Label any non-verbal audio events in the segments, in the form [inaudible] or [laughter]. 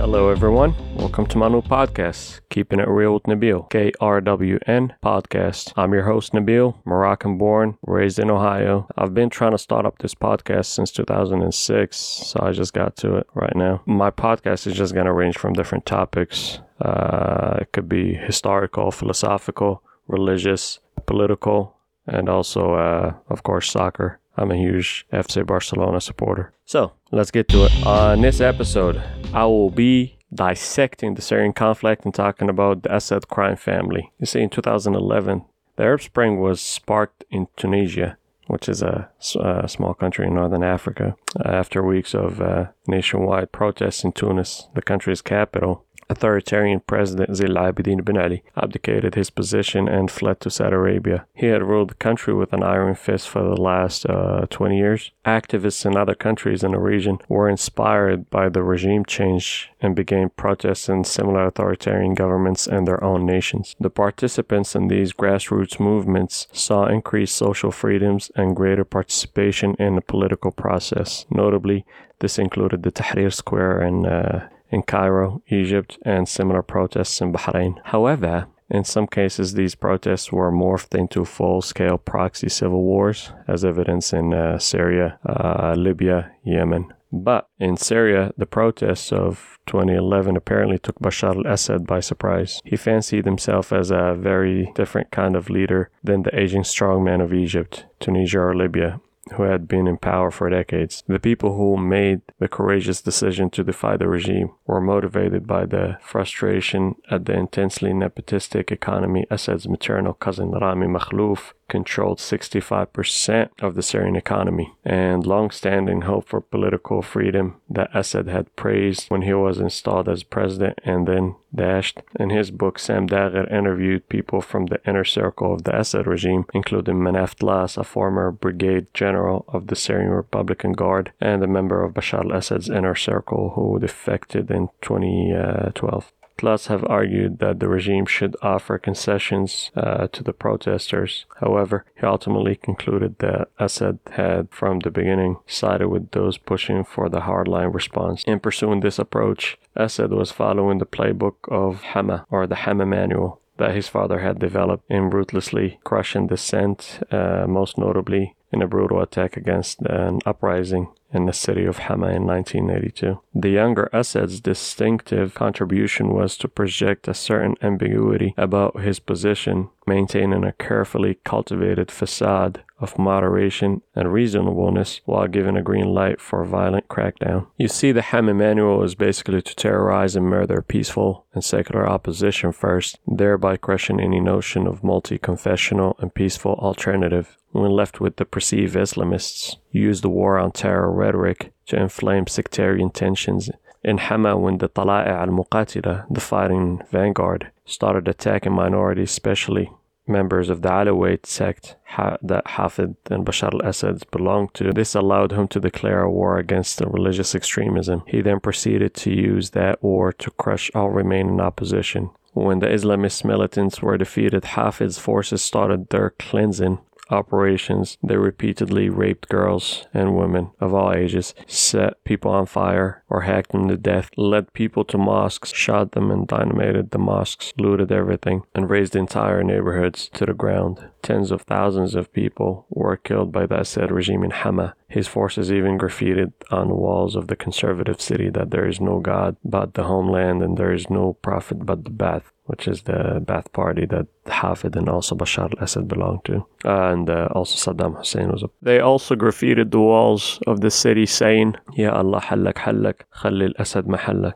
Hello, everyone. Welcome to my new podcast, Keeping It Real with Nabil, KRWN podcast. I'm your host, Nabil, Moroccan born, raised in Ohio. I've been trying to start up this podcast since 2006, so I just got to it right now. My podcast is just going to range from different topics. Uh, it could be historical, philosophical, religious, political, and also, uh, of course, soccer. I'm a huge FC Barcelona supporter. So let's get to it. On this episode, I will be dissecting the Syrian conflict and talking about the Assad crime family. You see, in 2011, the Arab Spring was sparked in Tunisia, which is a, a small country in northern Africa. After weeks of uh, nationwide protests in Tunis, the country's capital, authoritarian president Zine al-Abidine Ben Ali abdicated his position and fled to Saudi Arabia. He had ruled the country with an iron fist for the last uh, 20 years. Activists in other countries in the region were inspired by the regime change and began protesting similar authoritarian governments in their own nations. The participants in these grassroots movements saw increased social freedoms and greater participation in the political process. Notably, this included the Tahrir Square and uh, in Cairo, Egypt, and similar protests in Bahrain. However, in some cases, these protests were morphed into full scale proxy civil wars, as evidence in uh, Syria, uh, Libya, Yemen. But in Syria, the protests of 2011 apparently took Bashar al Assad by surprise. He fancied himself as a very different kind of leader than the aging strongman of Egypt, Tunisia, or Libya who had been in power for decades. The people who made the courageous decision to defy the regime were motivated by the frustration at the intensely nepotistic economy Assad's maternal cousin Rami Makhlouf controlled 65% of the Syrian economy, and long-standing hope for political freedom that Assad had praised when he was installed as president and then dashed. In his book, Sam Dagher interviewed people from the inner circle of the Assad regime, including Manaf Tlas, a former brigade general of the Syrian Republican Guard and a member of Bashar al-Assad's inner circle who defected in 2012. Tlas have argued that the regime should offer concessions uh, to the protesters. However, he ultimately concluded that Assad had, from the beginning, sided with those pushing for the hardline response. In pursuing this approach, Assad was following the playbook of Hama, or the Hama Manual, that his father had developed in ruthlessly crushing dissent, uh, most notably in a brutal attack against an uprising in the city of Hama in 1982. The younger Assad's distinctive contribution was to project a certain ambiguity about his position, maintaining a carefully cultivated facade of moderation and reasonableness while giving a green light for a violent crackdown. You see, the Hama manual is basically to terrorize and murder peaceful and secular opposition first, thereby crushing any notion of multi confessional and peaceful alternative when left with the perceived Islamists, use the war on terror rhetoric to inflame sectarian tensions. In Hama, when the Tala'i al Muqatila, the fighting vanguard, started attacking minorities, especially members of the Alawite sect that Hafid and Bashar al Assad belonged to. This allowed him to declare a war against the religious extremism. He then proceeded to use that war to crush all remaining opposition. When the Islamist militants were defeated, Hafid's forces started their cleansing operations. They repeatedly raped girls and women of all ages, set people on fire or hacked them to death, led people to mosques, shot them and dynamited the mosques, looted everything, and razed entire neighborhoods to the ground. Tens of thousands of people were killed by the Assad regime in Hama. His forces even graffitied on the walls of the conservative city that there is no God but the homeland and there is no prophet but the Ba'ath which is the Ba'ath party that Hafid and also Bashar al-Assad belonged to. And uh, also Saddam Hussein was a... They also graffitied the walls of the city saying, Ya Allah halak halak, khalil Assad mahallak,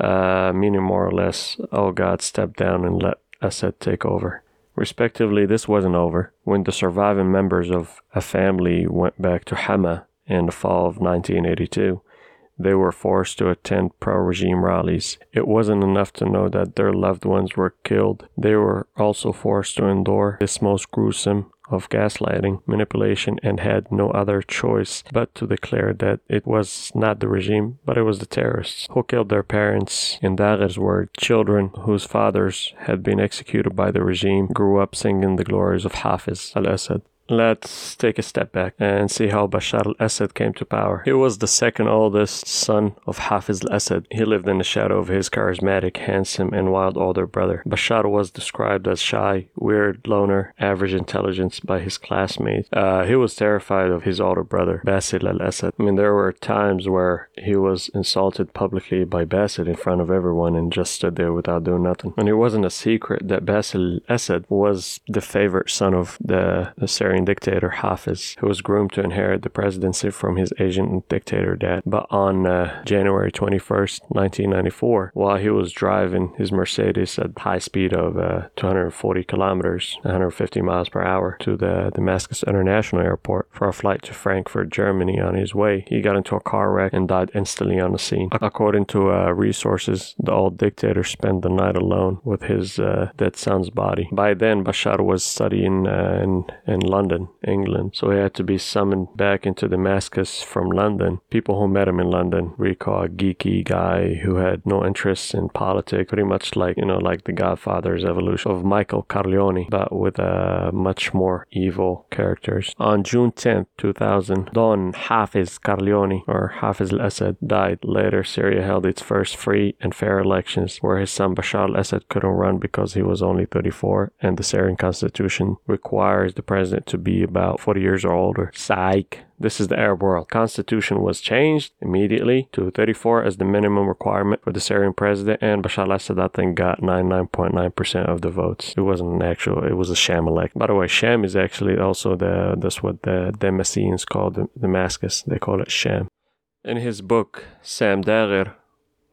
uh, meaning more or less, oh God, step down and let Assad take over. Respectively, this wasn't over. When the surviving members of a family went back to Hama in the fall of 1982, they were forced to attend pro regime rallies. It wasn't enough to know that their loved ones were killed, they were also forced to endure this most gruesome of gaslighting, manipulation, and had no other choice but to declare that it was not the regime, but it was the terrorists who killed their parents. In Dagher's word, children whose fathers had been executed by the regime grew up singing the glories of Hafiz al Assad let's take a step back and see how Bashar al Assad came to power. He was the second oldest son of Hafiz al Assad. He lived in the shadow of his charismatic, handsome, and wild older brother. Bashar was described as shy, weird, loner, average intelligence by his classmates. Uh, he was terrified of his older brother, Basil al Assad. I mean, there were times where he was insulted publicly by Basil in front of everyone and just stood there without doing nothing. And it wasn't a secret that Basil al Assad was the favorite son of the, the Syrian dictator Hafiz, who was groomed to inherit the presidency from his Asian dictator dad. But on uh, January 21st, 1994, while he was driving his Mercedes at high speed of uh, 240 kilometers, 150 miles per hour, to the Damascus International Airport for a flight to Frankfurt, Germany, on his way, he got into a car wreck and died instantly on the scene. According to uh, resources, the old dictator spent the night alone with his uh, dead son's body. By then, Bashar was studying uh, in, in London, England, so he had to be summoned back into Damascus from London. People who met him in London recall a geeky guy who had no interest in politics, pretty much like, you know, like the Godfather's evolution of Michael Corleone, but with uh, much more evil characters. On June 10th, 2000, Don Hafiz Corleone, or Hafiz al-Assad, died. Later, Syria held its first free and fair elections, where his son Bashar al-Assad couldn't run because he was only 34, and the Syrian constitution requires the president to be about 40 years or older. Psych. This is the Arab world. Constitution was changed immediately to 34 as the minimum requirement for the Syrian president, and Bashar al-Assad I think got 99.9% of the votes. It wasn't an actual, it was a sham elect. By the way, sham is actually also the that's what the Damascenes call the Damascus. They call it sham. In his book, Sam Dagher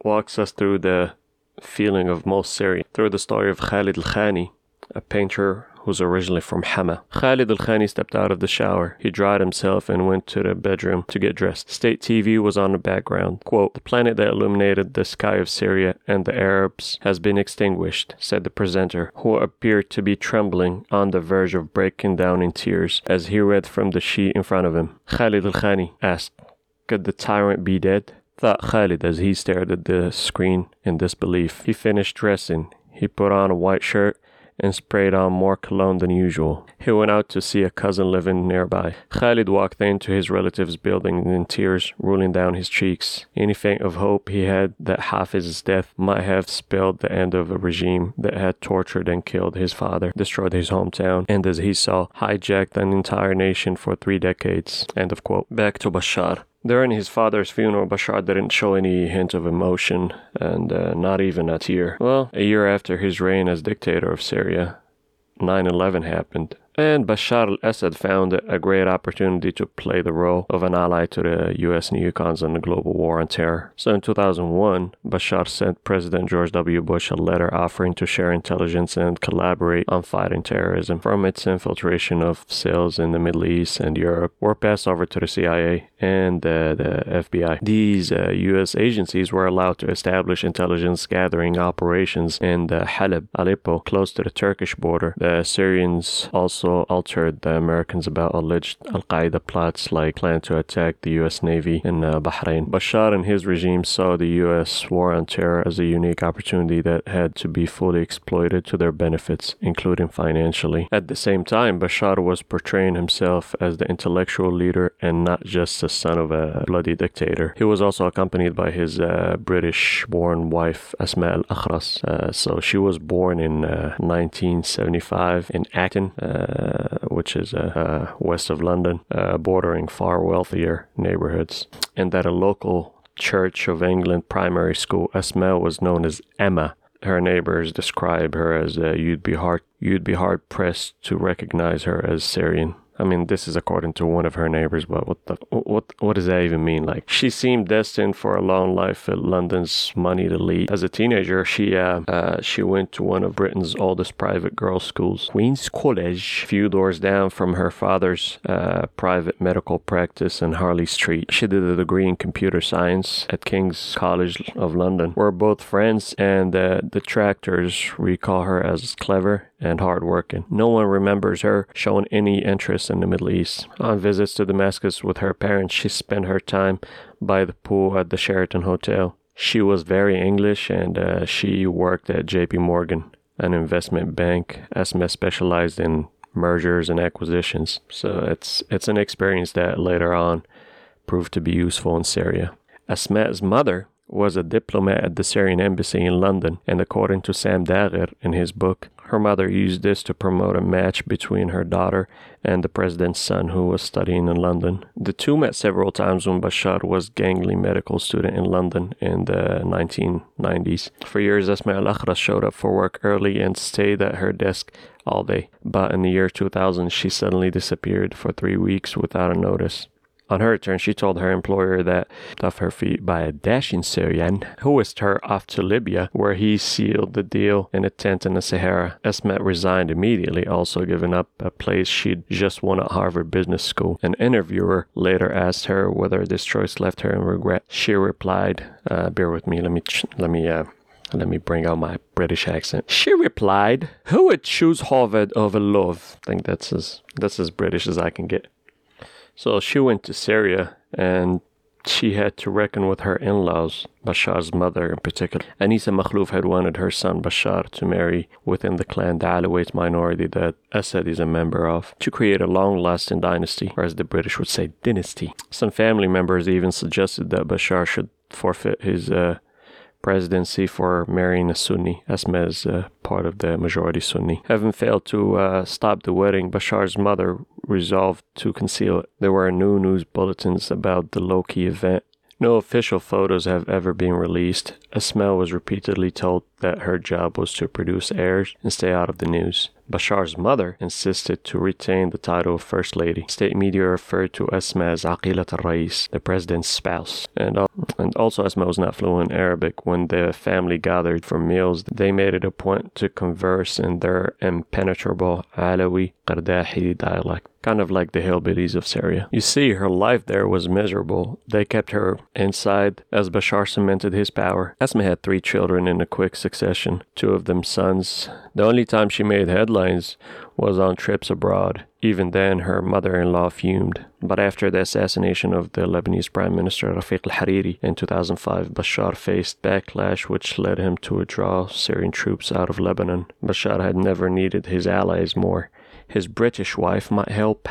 walks us through the feeling of most Syrians through the story of Khalid al-Khani, a painter who's originally from Hama. Khalid al Khani stepped out of the shower. He dried himself and went to the bedroom to get dressed. State TV was on the background. Quote, The planet that illuminated the sky of Syria and the Arabs has been extinguished, said the presenter, who appeared to be trembling on the verge of breaking down in tears as he read from the sheet in front of him. Khalid al Khani asked, Could the tyrant be dead? Thought Khalid as he stared at the screen in disbelief. He finished dressing. He put on a white shirt and sprayed on more cologne than usual. He went out to see a cousin living nearby. Khalid walked into his relative's building in tears rolling down his cheeks. Any faint of hope he had that Hafiz's death might have spelled the end of a regime that had tortured and killed his father, destroyed his hometown, and as he saw, hijacked an entire nation for three decades. End of quote. Back to Bashar. During his father's funeral, Bashar didn't show any hint of emotion, and uh, not even a tear. Well, a year after his reign as dictator of Syria, 9 11 happened, and Bashar al Assad found a great opportunity to play the role of an ally to the US neocons in the global war on terror. So in 2001, Bashar sent President George W. Bush a letter offering to share intelligence and collaborate on fighting terrorism. From its infiltration of cells in the Middle East and Europe, were passed over to the CIA and uh, the FBI. These uh, US agencies were allowed to establish intelligence gathering operations in the Halab, Aleppo, close to the Turkish border. The Syrians also also altered the Americans about alleged Al Qaeda plots like plan to attack the U.S. Navy in uh, Bahrain. Bashar and his regime saw the U.S. war on terror as a unique opportunity that had to be fully exploited to their benefits, including financially. At the same time, Bashar was portraying himself as the intellectual leader and not just the son of a bloody dictator. He was also accompanied by his uh, British born wife, Asma al Akhras. Uh, so she was born in 1975 uh, in Acton. Uh, which is uh, uh, west of London, bordering far wealthier neighborhoods, and that a local Church of England primary school, Asma was known as Emma. Her neighbors describe her as uh, you'd be hard you'd be hard pressed to recognize her as Syrian. I mean, this is according to one of her neighbors, but what the what what does that even mean? Like, she seemed destined for a long life at London's moneyed elite. As a teenager, she uh, uh, she went to one of Britain's oldest private girls' schools, Queen's College, a few doors down from her father's uh, private medical practice in Harley Street. She did a degree in computer science at King's College of London. We're both friends, and uh, detractors recall her as clever and hardworking. No one remembers her showing any interest in the Middle East. On visits to Damascus with her parents, she spent her time by the pool at the Sheraton Hotel. She was very English and uh, she worked at JP Morgan, an investment bank. Asma specialized in mergers and acquisitions. So it's it's an experience that later on proved to be useful in Syria. Asma's mother was a diplomat at the Syrian embassy in London, and according to Sam Dagher in his book, her mother used this to promote a match between her daughter and the president's son who was studying in London. The two met several times when Bashar was gangly medical student in London in the 1990s. For years, Asma al showed up for work early and stayed at her desk all day. But in the year 2000, she suddenly disappeared for three weeks without a notice. On her return, she told her employer that off her feet by a dashing Syrian who whisked her off to Libya, where he sealed the deal in a tent in the Sahara. Esmet resigned immediately, also giving up a place she'd just won at Harvard Business School. An interviewer later asked her whether this choice left her in regret. She replied, uh, "Bear with me. Let me let me." Uh, let me bring out my British accent. She replied, "Who would choose Harvard over love?" I think that's as that's as British as I can get. So she went to Syria and she had to reckon with her in laws, Bashar's mother in particular. Anisa Makhlouf had wanted her son Bashar to marry within the clan, the Alawite minority that Assad is a member of, to create a long lasting dynasty, or as the British would say, dynasty. Some family members even suggested that Bashar should forfeit his uh, presidency for marrying a Sunni. Asma is uh, part of the majority Sunni. Having failed to uh, stop the wedding, Bashar's mother resolved to conceal it. There were no news bulletins about the low key event. No official photos have ever been released. Asma was repeatedly told that her job was to produce heirs and stay out of the news. Bashar's mother insisted to retain the title of First Lady. State media referred to Asma as Aqilat al-Rais, the president's spouse. And, and also Asma was not fluent in Arabic. When the family gathered for meals, they made it a point to converse in their impenetrable Alawi Qardahi dialect kind of like the hillbillies of Syria. You see, her life there was miserable. They kept her inside as Bashar cemented his power. Asma had three children in a quick succession, two of them sons. The only time she made headlines was on trips abroad. Even then, her mother in law fumed. But after the assassination of the Lebanese Prime Minister Rafiq al Hariri in 2005, Bashar faced backlash, which led him to withdraw Syrian troops out of Lebanon. Bashar had never needed his allies more his British wife might help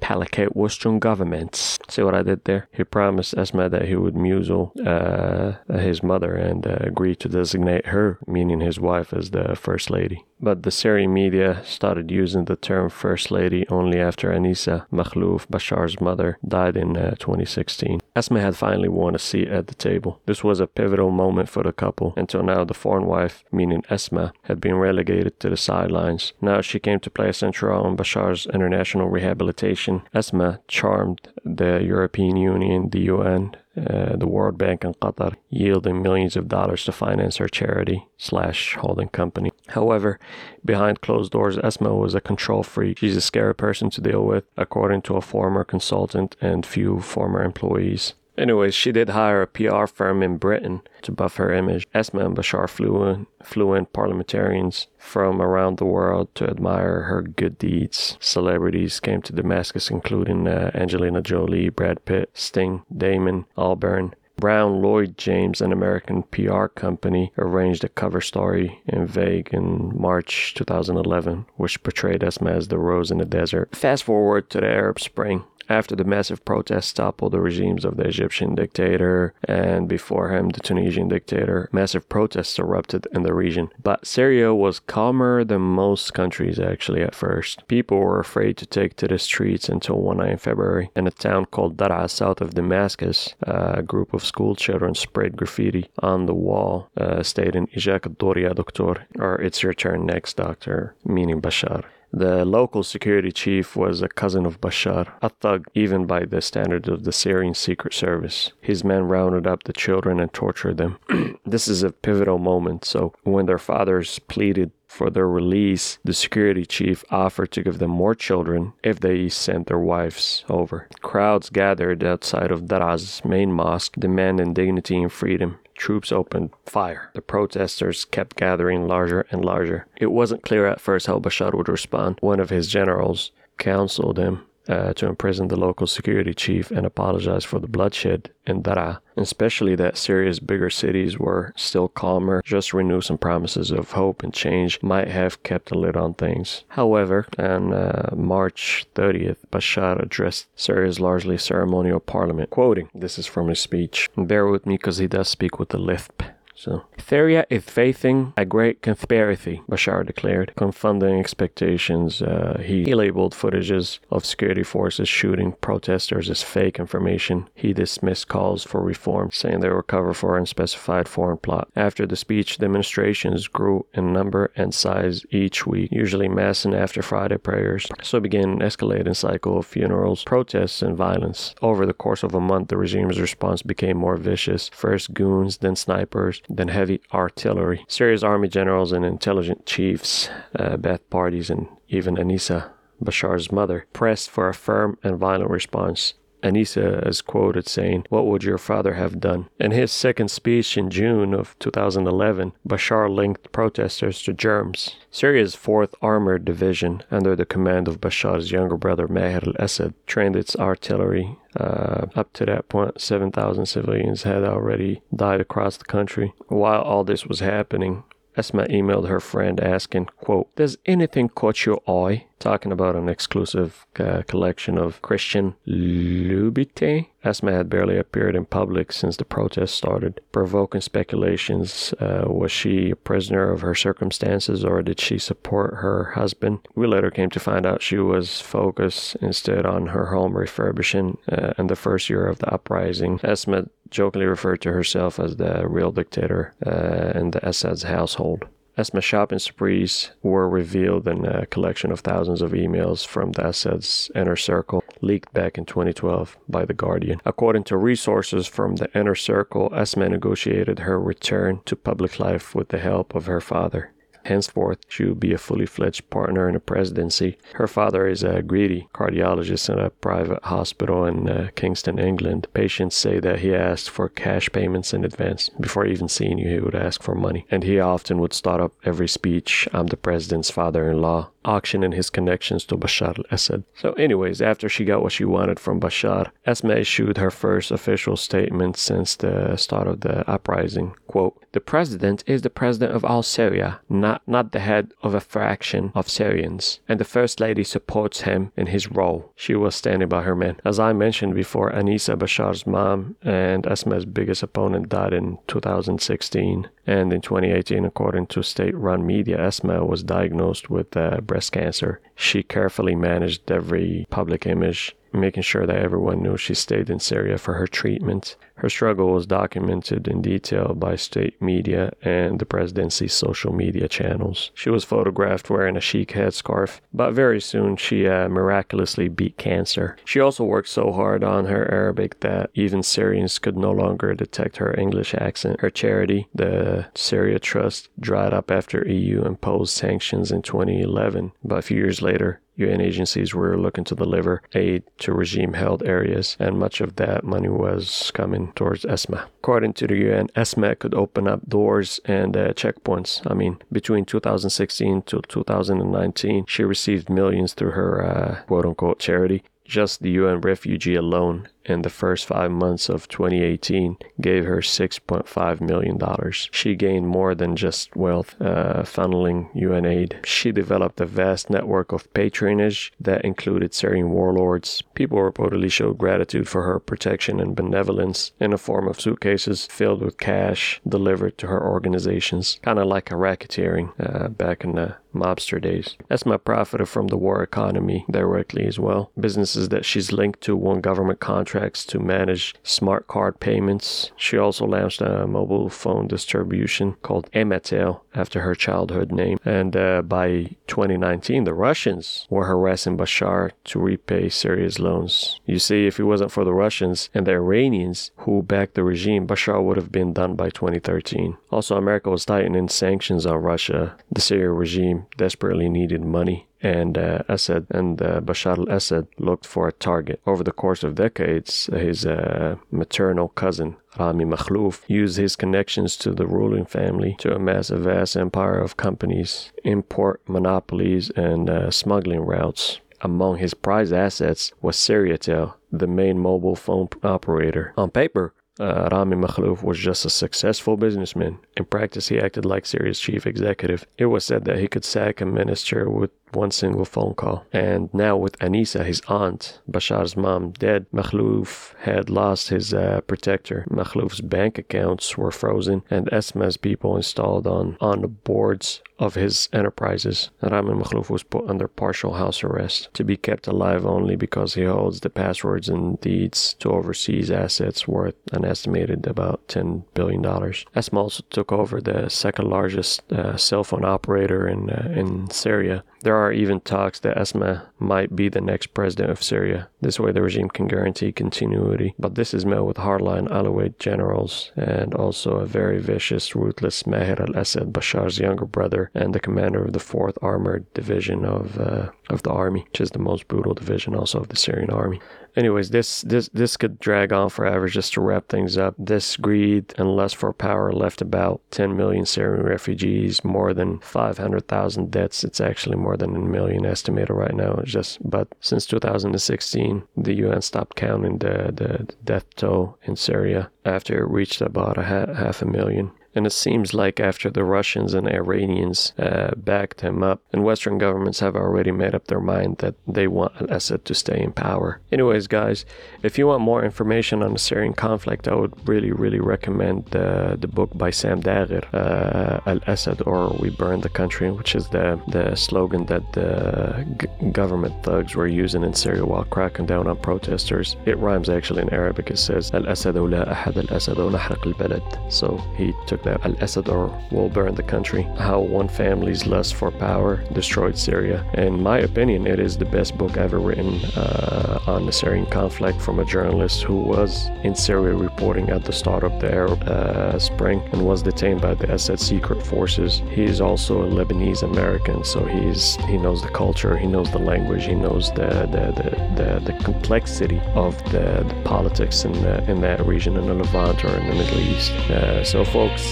placate Western governments. See what I did there? He promised Esma that he would muzzle uh, his mother and uh, agree to designate her, meaning his wife, as the First Lady. But the Syrian media started using the term First Lady only after Anisa Makhlouf, Bashar's mother, died in uh, 2016. Esma had finally won a seat at the table. This was a pivotal moment for the couple. Until now, the foreign wife, meaning Esma, had been relegated to the sidelines. Now she came to play a central role in Bashar's international rehabilitation. Esma charmed the European Union, the UN, uh, the World Bank and Qatar, yielding millions of dollars to finance her charity slash holding company. However, behind closed doors, Esma was a control freak. She's a scary person to deal with, according to a former consultant and few former employees. Anyways, she did hire a PR firm in Britain to buff her image. Esma and Bashar flew in, flew in parliamentarians from around the world to admire her good deeds. Celebrities came to Damascus, including uh, Angelina Jolie, Brad Pitt, Sting, Damon, Albarn. Brown Lloyd James, an American PR company, arranged a cover story in Vogue in March 2011, which portrayed Esma as the rose in the desert. Fast forward to the Arab Spring after the massive protests toppled the regimes of the Egyptian dictator and before him the Tunisian dictator, massive protests erupted in the region. But Syria was calmer than most countries actually at first. People were afraid to take to the streets until one night in February. In a town called Daraa south of Damascus, a group of school children sprayed graffiti on the wall uh, stating Ijak Doria Doctor, or It's Your Turn Next Doctor, meaning Bashar. The local security chief was a cousin of Bashar, a thug even by the standards of the Syrian Secret Service. His men rounded up the children and tortured them. [clears throat] this is a pivotal moment, so when their fathers pleaded for their release, the security chief offered to give them more children if they sent their wives over. Crowds gathered outside of Daraa's main mosque, demanding dignity and freedom troops opened fire. The protesters kept gathering larger and larger. It wasn't clear at first how Bashar would respond. One of his generals counseled him uh, to imprison the local security chief and apologize for the bloodshed in Daraa, especially that Syria's bigger cities were still calmer, just renew some promises of hope and change might have kept a lid on things. However, on uh, March 30th, Bashar addressed Syria's largely ceremonial parliament, quoting, this is from his speech, bear with me because he does speak with a lisp. So, Syria is facing a great conspiracy, Bashar declared, confounding expectations. Uh, he, he labeled footages of security forces shooting protesters as fake information. He dismissed calls for reform, saying they were cover for unspecified foreign plot. After the speech, demonstrations grew in number and size each week, usually mass and after Friday prayers. So began an escalating cycle of funerals, protests, and violence. Over the course of a month, the regime's response became more vicious. First goons, then snipers, than heavy artillery. Syria's army generals and intelligence chiefs, uh, parties, and even Anisa, Bashar's mother, pressed for a firm and violent response. Anisa is quoted saying, What would your father have done? In his second speech in June of 2011, Bashar linked protesters to germs. Syria's 4th Armored Division, under the command of Bashar's younger brother Maher al Assad, trained its artillery. Uh, up to that point, 7,000 civilians had already died across the country. While all this was happening, Esma emailed her friend asking, quote, Does anything catch your eye? Talking about an exclusive uh, collection of Christian Louboutin. Esma had barely appeared in public since the protests started, provoking speculations. Uh, was she a prisoner of her circumstances or did she support her husband? We later came to find out she was focused instead on her home refurbishing uh, in the first year of the uprising. Esma jokingly referred to herself as the real dictator uh, in the Assad's household. Esma's shopping sprees were revealed in a collection of thousands of emails from the Assad's inner circle, leaked back in 2012 by The Guardian. According to resources from the inner circle, Esma negotiated her return to public life with the help of her father. Henceforth, she will be a fully fledged partner in the presidency. Her father is a greedy cardiologist in a private hospital in uh, Kingston, England. Patients say that he asked for cash payments in advance. Before even seeing you, he would ask for money. And he often would start up every speech, I'm the president's father in law auctioning his connections to Bashar al Assad. So, anyways, after she got what she wanted from Bashar, Esma issued her first official statement since the start of the uprising. Quote, The president is the president of all Syria, not, not the head of a fraction of Syrians, and the first lady supports him in his role. She was standing by her man. As I mentioned before, Anisa Bashar's mom and Esma's biggest opponent died in 2016. And in 2018, according to state run media, Esma was diagnosed with uh, breast cancer. She carefully managed every public image, making sure that everyone knew she stayed in Syria for her treatment. Her struggle was documented in detail by state media and the presidency's social media channels. She was photographed wearing a chic headscarf, but very soon she uh, miraculously beat cancer. She also worked so hard on her Arabic that even Syrians could no longer detect her English accent. Her charity, the Syria Trust, dried up after EU imposed sanctions in 2011, but a few years later, UN agencies were looking to deliver aid to regime held areas, and much of that money was coming towards ESMA. According to the UN, ESMA could open up doors and uh, checkpoints. I mean, between 2016 to 2019, she received millions through her uh, quote unquote charity. Just the UN refugee alone in the first five months of 2018 gave her $6.5 million. She gained more than just wealth uh, funneling UN aid. She developed a vast network of patronage that included Syrian warlords. People reportedly showed gratitude for her protection and benevolence in the form of suitcases filled with cash delivered to her organizations, kind of like a racketeering uh, back in the mobster days. Esma profited from the war economy directly as well. Businesses that she's linked to won government contracts contracts to manage smart card payments. She also launched a mobile phone distribution called Ematel after her childhood name. And uh, by 2019, the Russians were harassing Bashar to repay Syria's loans. You see, if it wasn't for the Russians and the Iranians who backed the regime, Bashar would have been done by 2013. Also, America was tightening sanctions on Russia. The Syrian regime desperately needed money and uh, Assad and uh, Bashar al-Assad looked for a target. Over the course of decades, his uh, maternal cousin Rami Makhlouf used his connections to the ruling family to amass a vast empire of companies, import monopolies, and uh, smuggling routes. among his prized assets was Syriatel, the main mobile phone operator. On paper, uh, Rami Makhlouf was just a successful businessman. In practice, he acted like Syria's chief executive. It was said that he could sack a minister with one single phone call. And now, with Anisa, his aunt, Bashar's mom, dead, Makhlouf had lost his uh, protector. Makhlouf's bank accounts were frozen, and Esma's people installed on, on the boards of his enterprises. Rami Makhlouf was put under partial house arrest to be kept alive only because he holds the passwords and deeds to overseas assets worth an estimated about $10 billion. Esma also took over the second largest uh, cell phone operator in, uh, in Syria there are even talks that Esma might be the next president of Syria. This way, the regime can guarantee continuity. But this is met with hardline Alawite generals and also a very vicious, ruthless Maher al Assad, Bashar's younger brother, and the commander of the 4th Armored Division of, uh, of the army, which is the most brutal division also of the Syrian army anyways, this this this could drag on forever. Just to wrap things up, this greed and lust for power left about 10 million Syrian refugees, more than 500,000 deaths. It's actually more than a million estimated right now. It's just but since 2016, the UN stopped counting the the death toll in Syria after it reached about a ha- half a million. And it seems like after the Russians and Iranians uh, backed him up, and Western governments have already made up their mind that they want Al Assad to stay in power. Anyways, guys, if you want more information on the Syrian conflict, I would really, really recommend the, the book by Sam Dagher, uh, Al Assad or We Burn the Country, which is the, the slogan that the g- government thugs were using in Syria while cracking down on protesters. It rhymes actually in Arabic. It says, Al Assad ahad al Assad. So he took that Al Assad or will burn the country, how one family's lust for power destroyed Syria. In my opinion, it is the best book ever written uh, on the Syrian conflict from a journalist who was in Syria reporting at the start of the Arab uh, Spring and was detained by the Assad secret forces. He is also a Lebanese American, so he's he knows the culture, he knows the language, he knows the the, the, the, the complexity of the, the politics in, the, in that region in the Levant or in the Middle East. Uh, so, folks,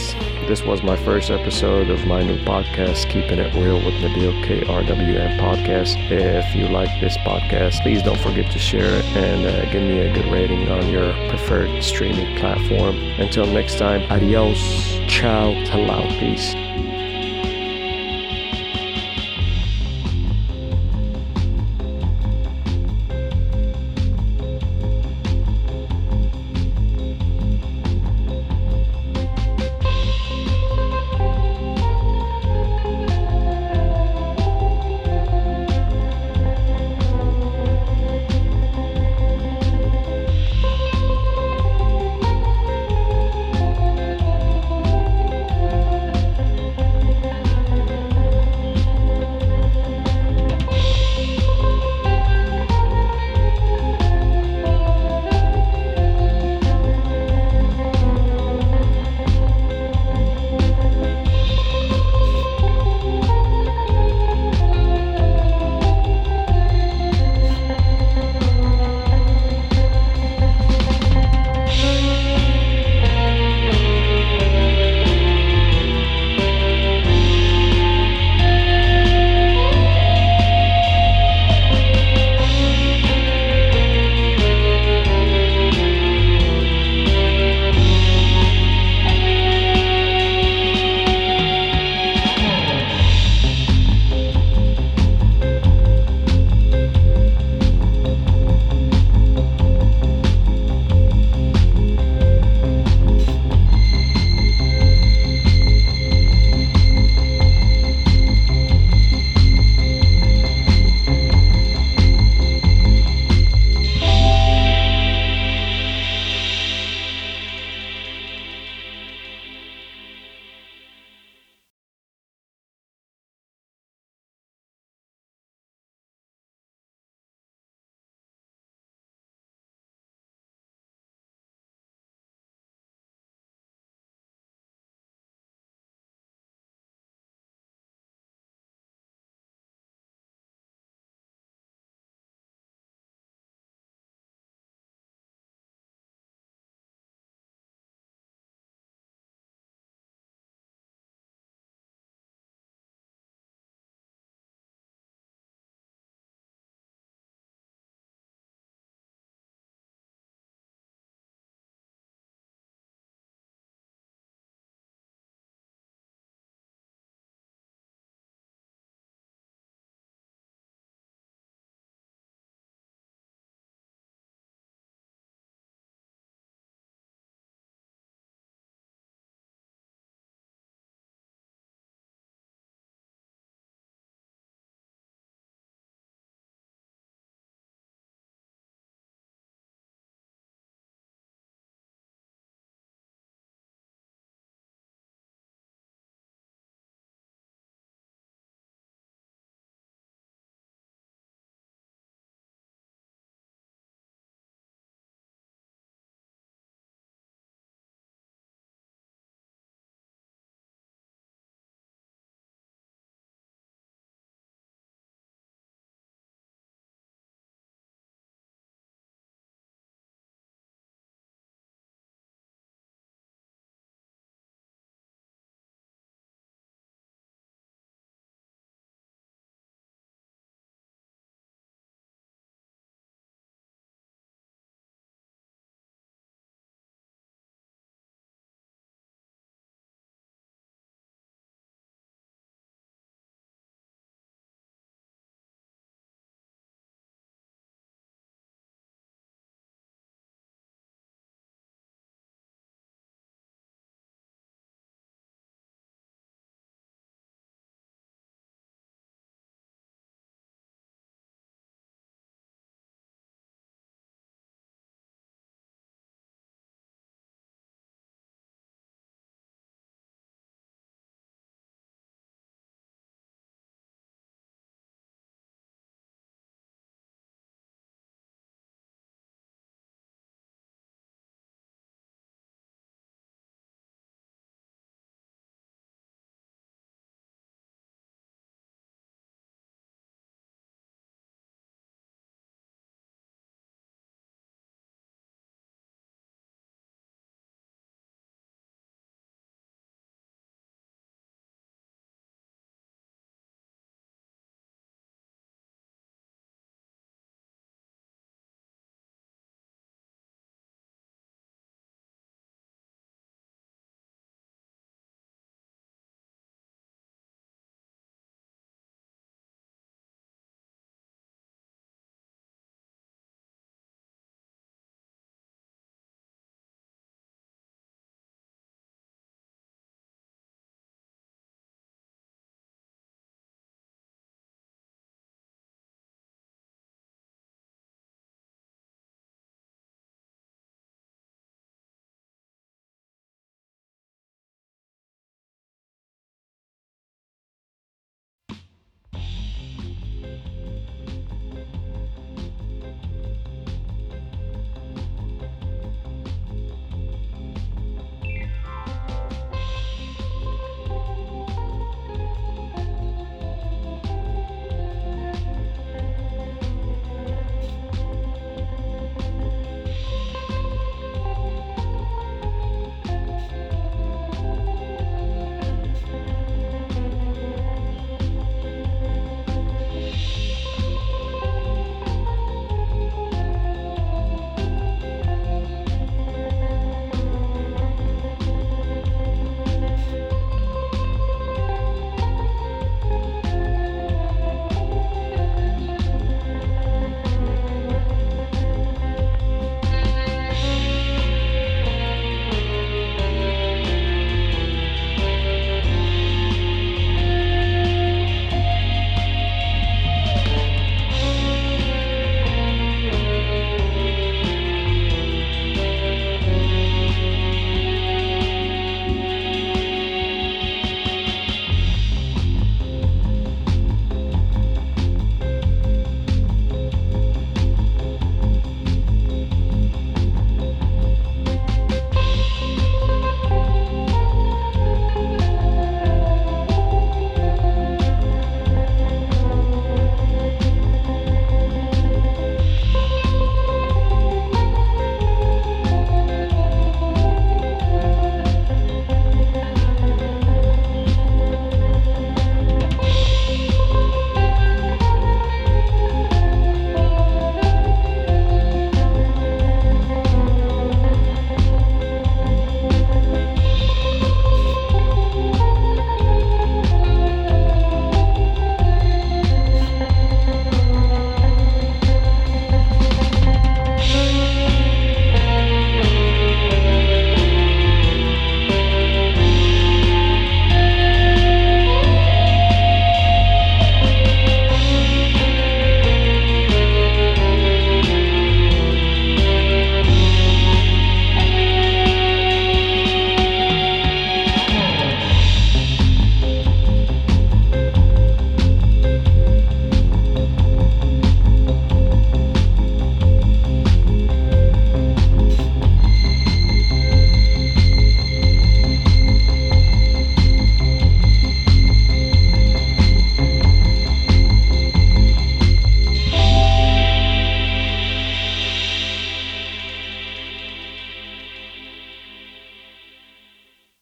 this was my first episode of my new podcast, Keeping It Real with Nabil KRWN podcast. If you like this podcast, please don't forget to share it and uh, give me a good rating on your preferred streaming platform. Until next time, adios, ciao, hello, peace.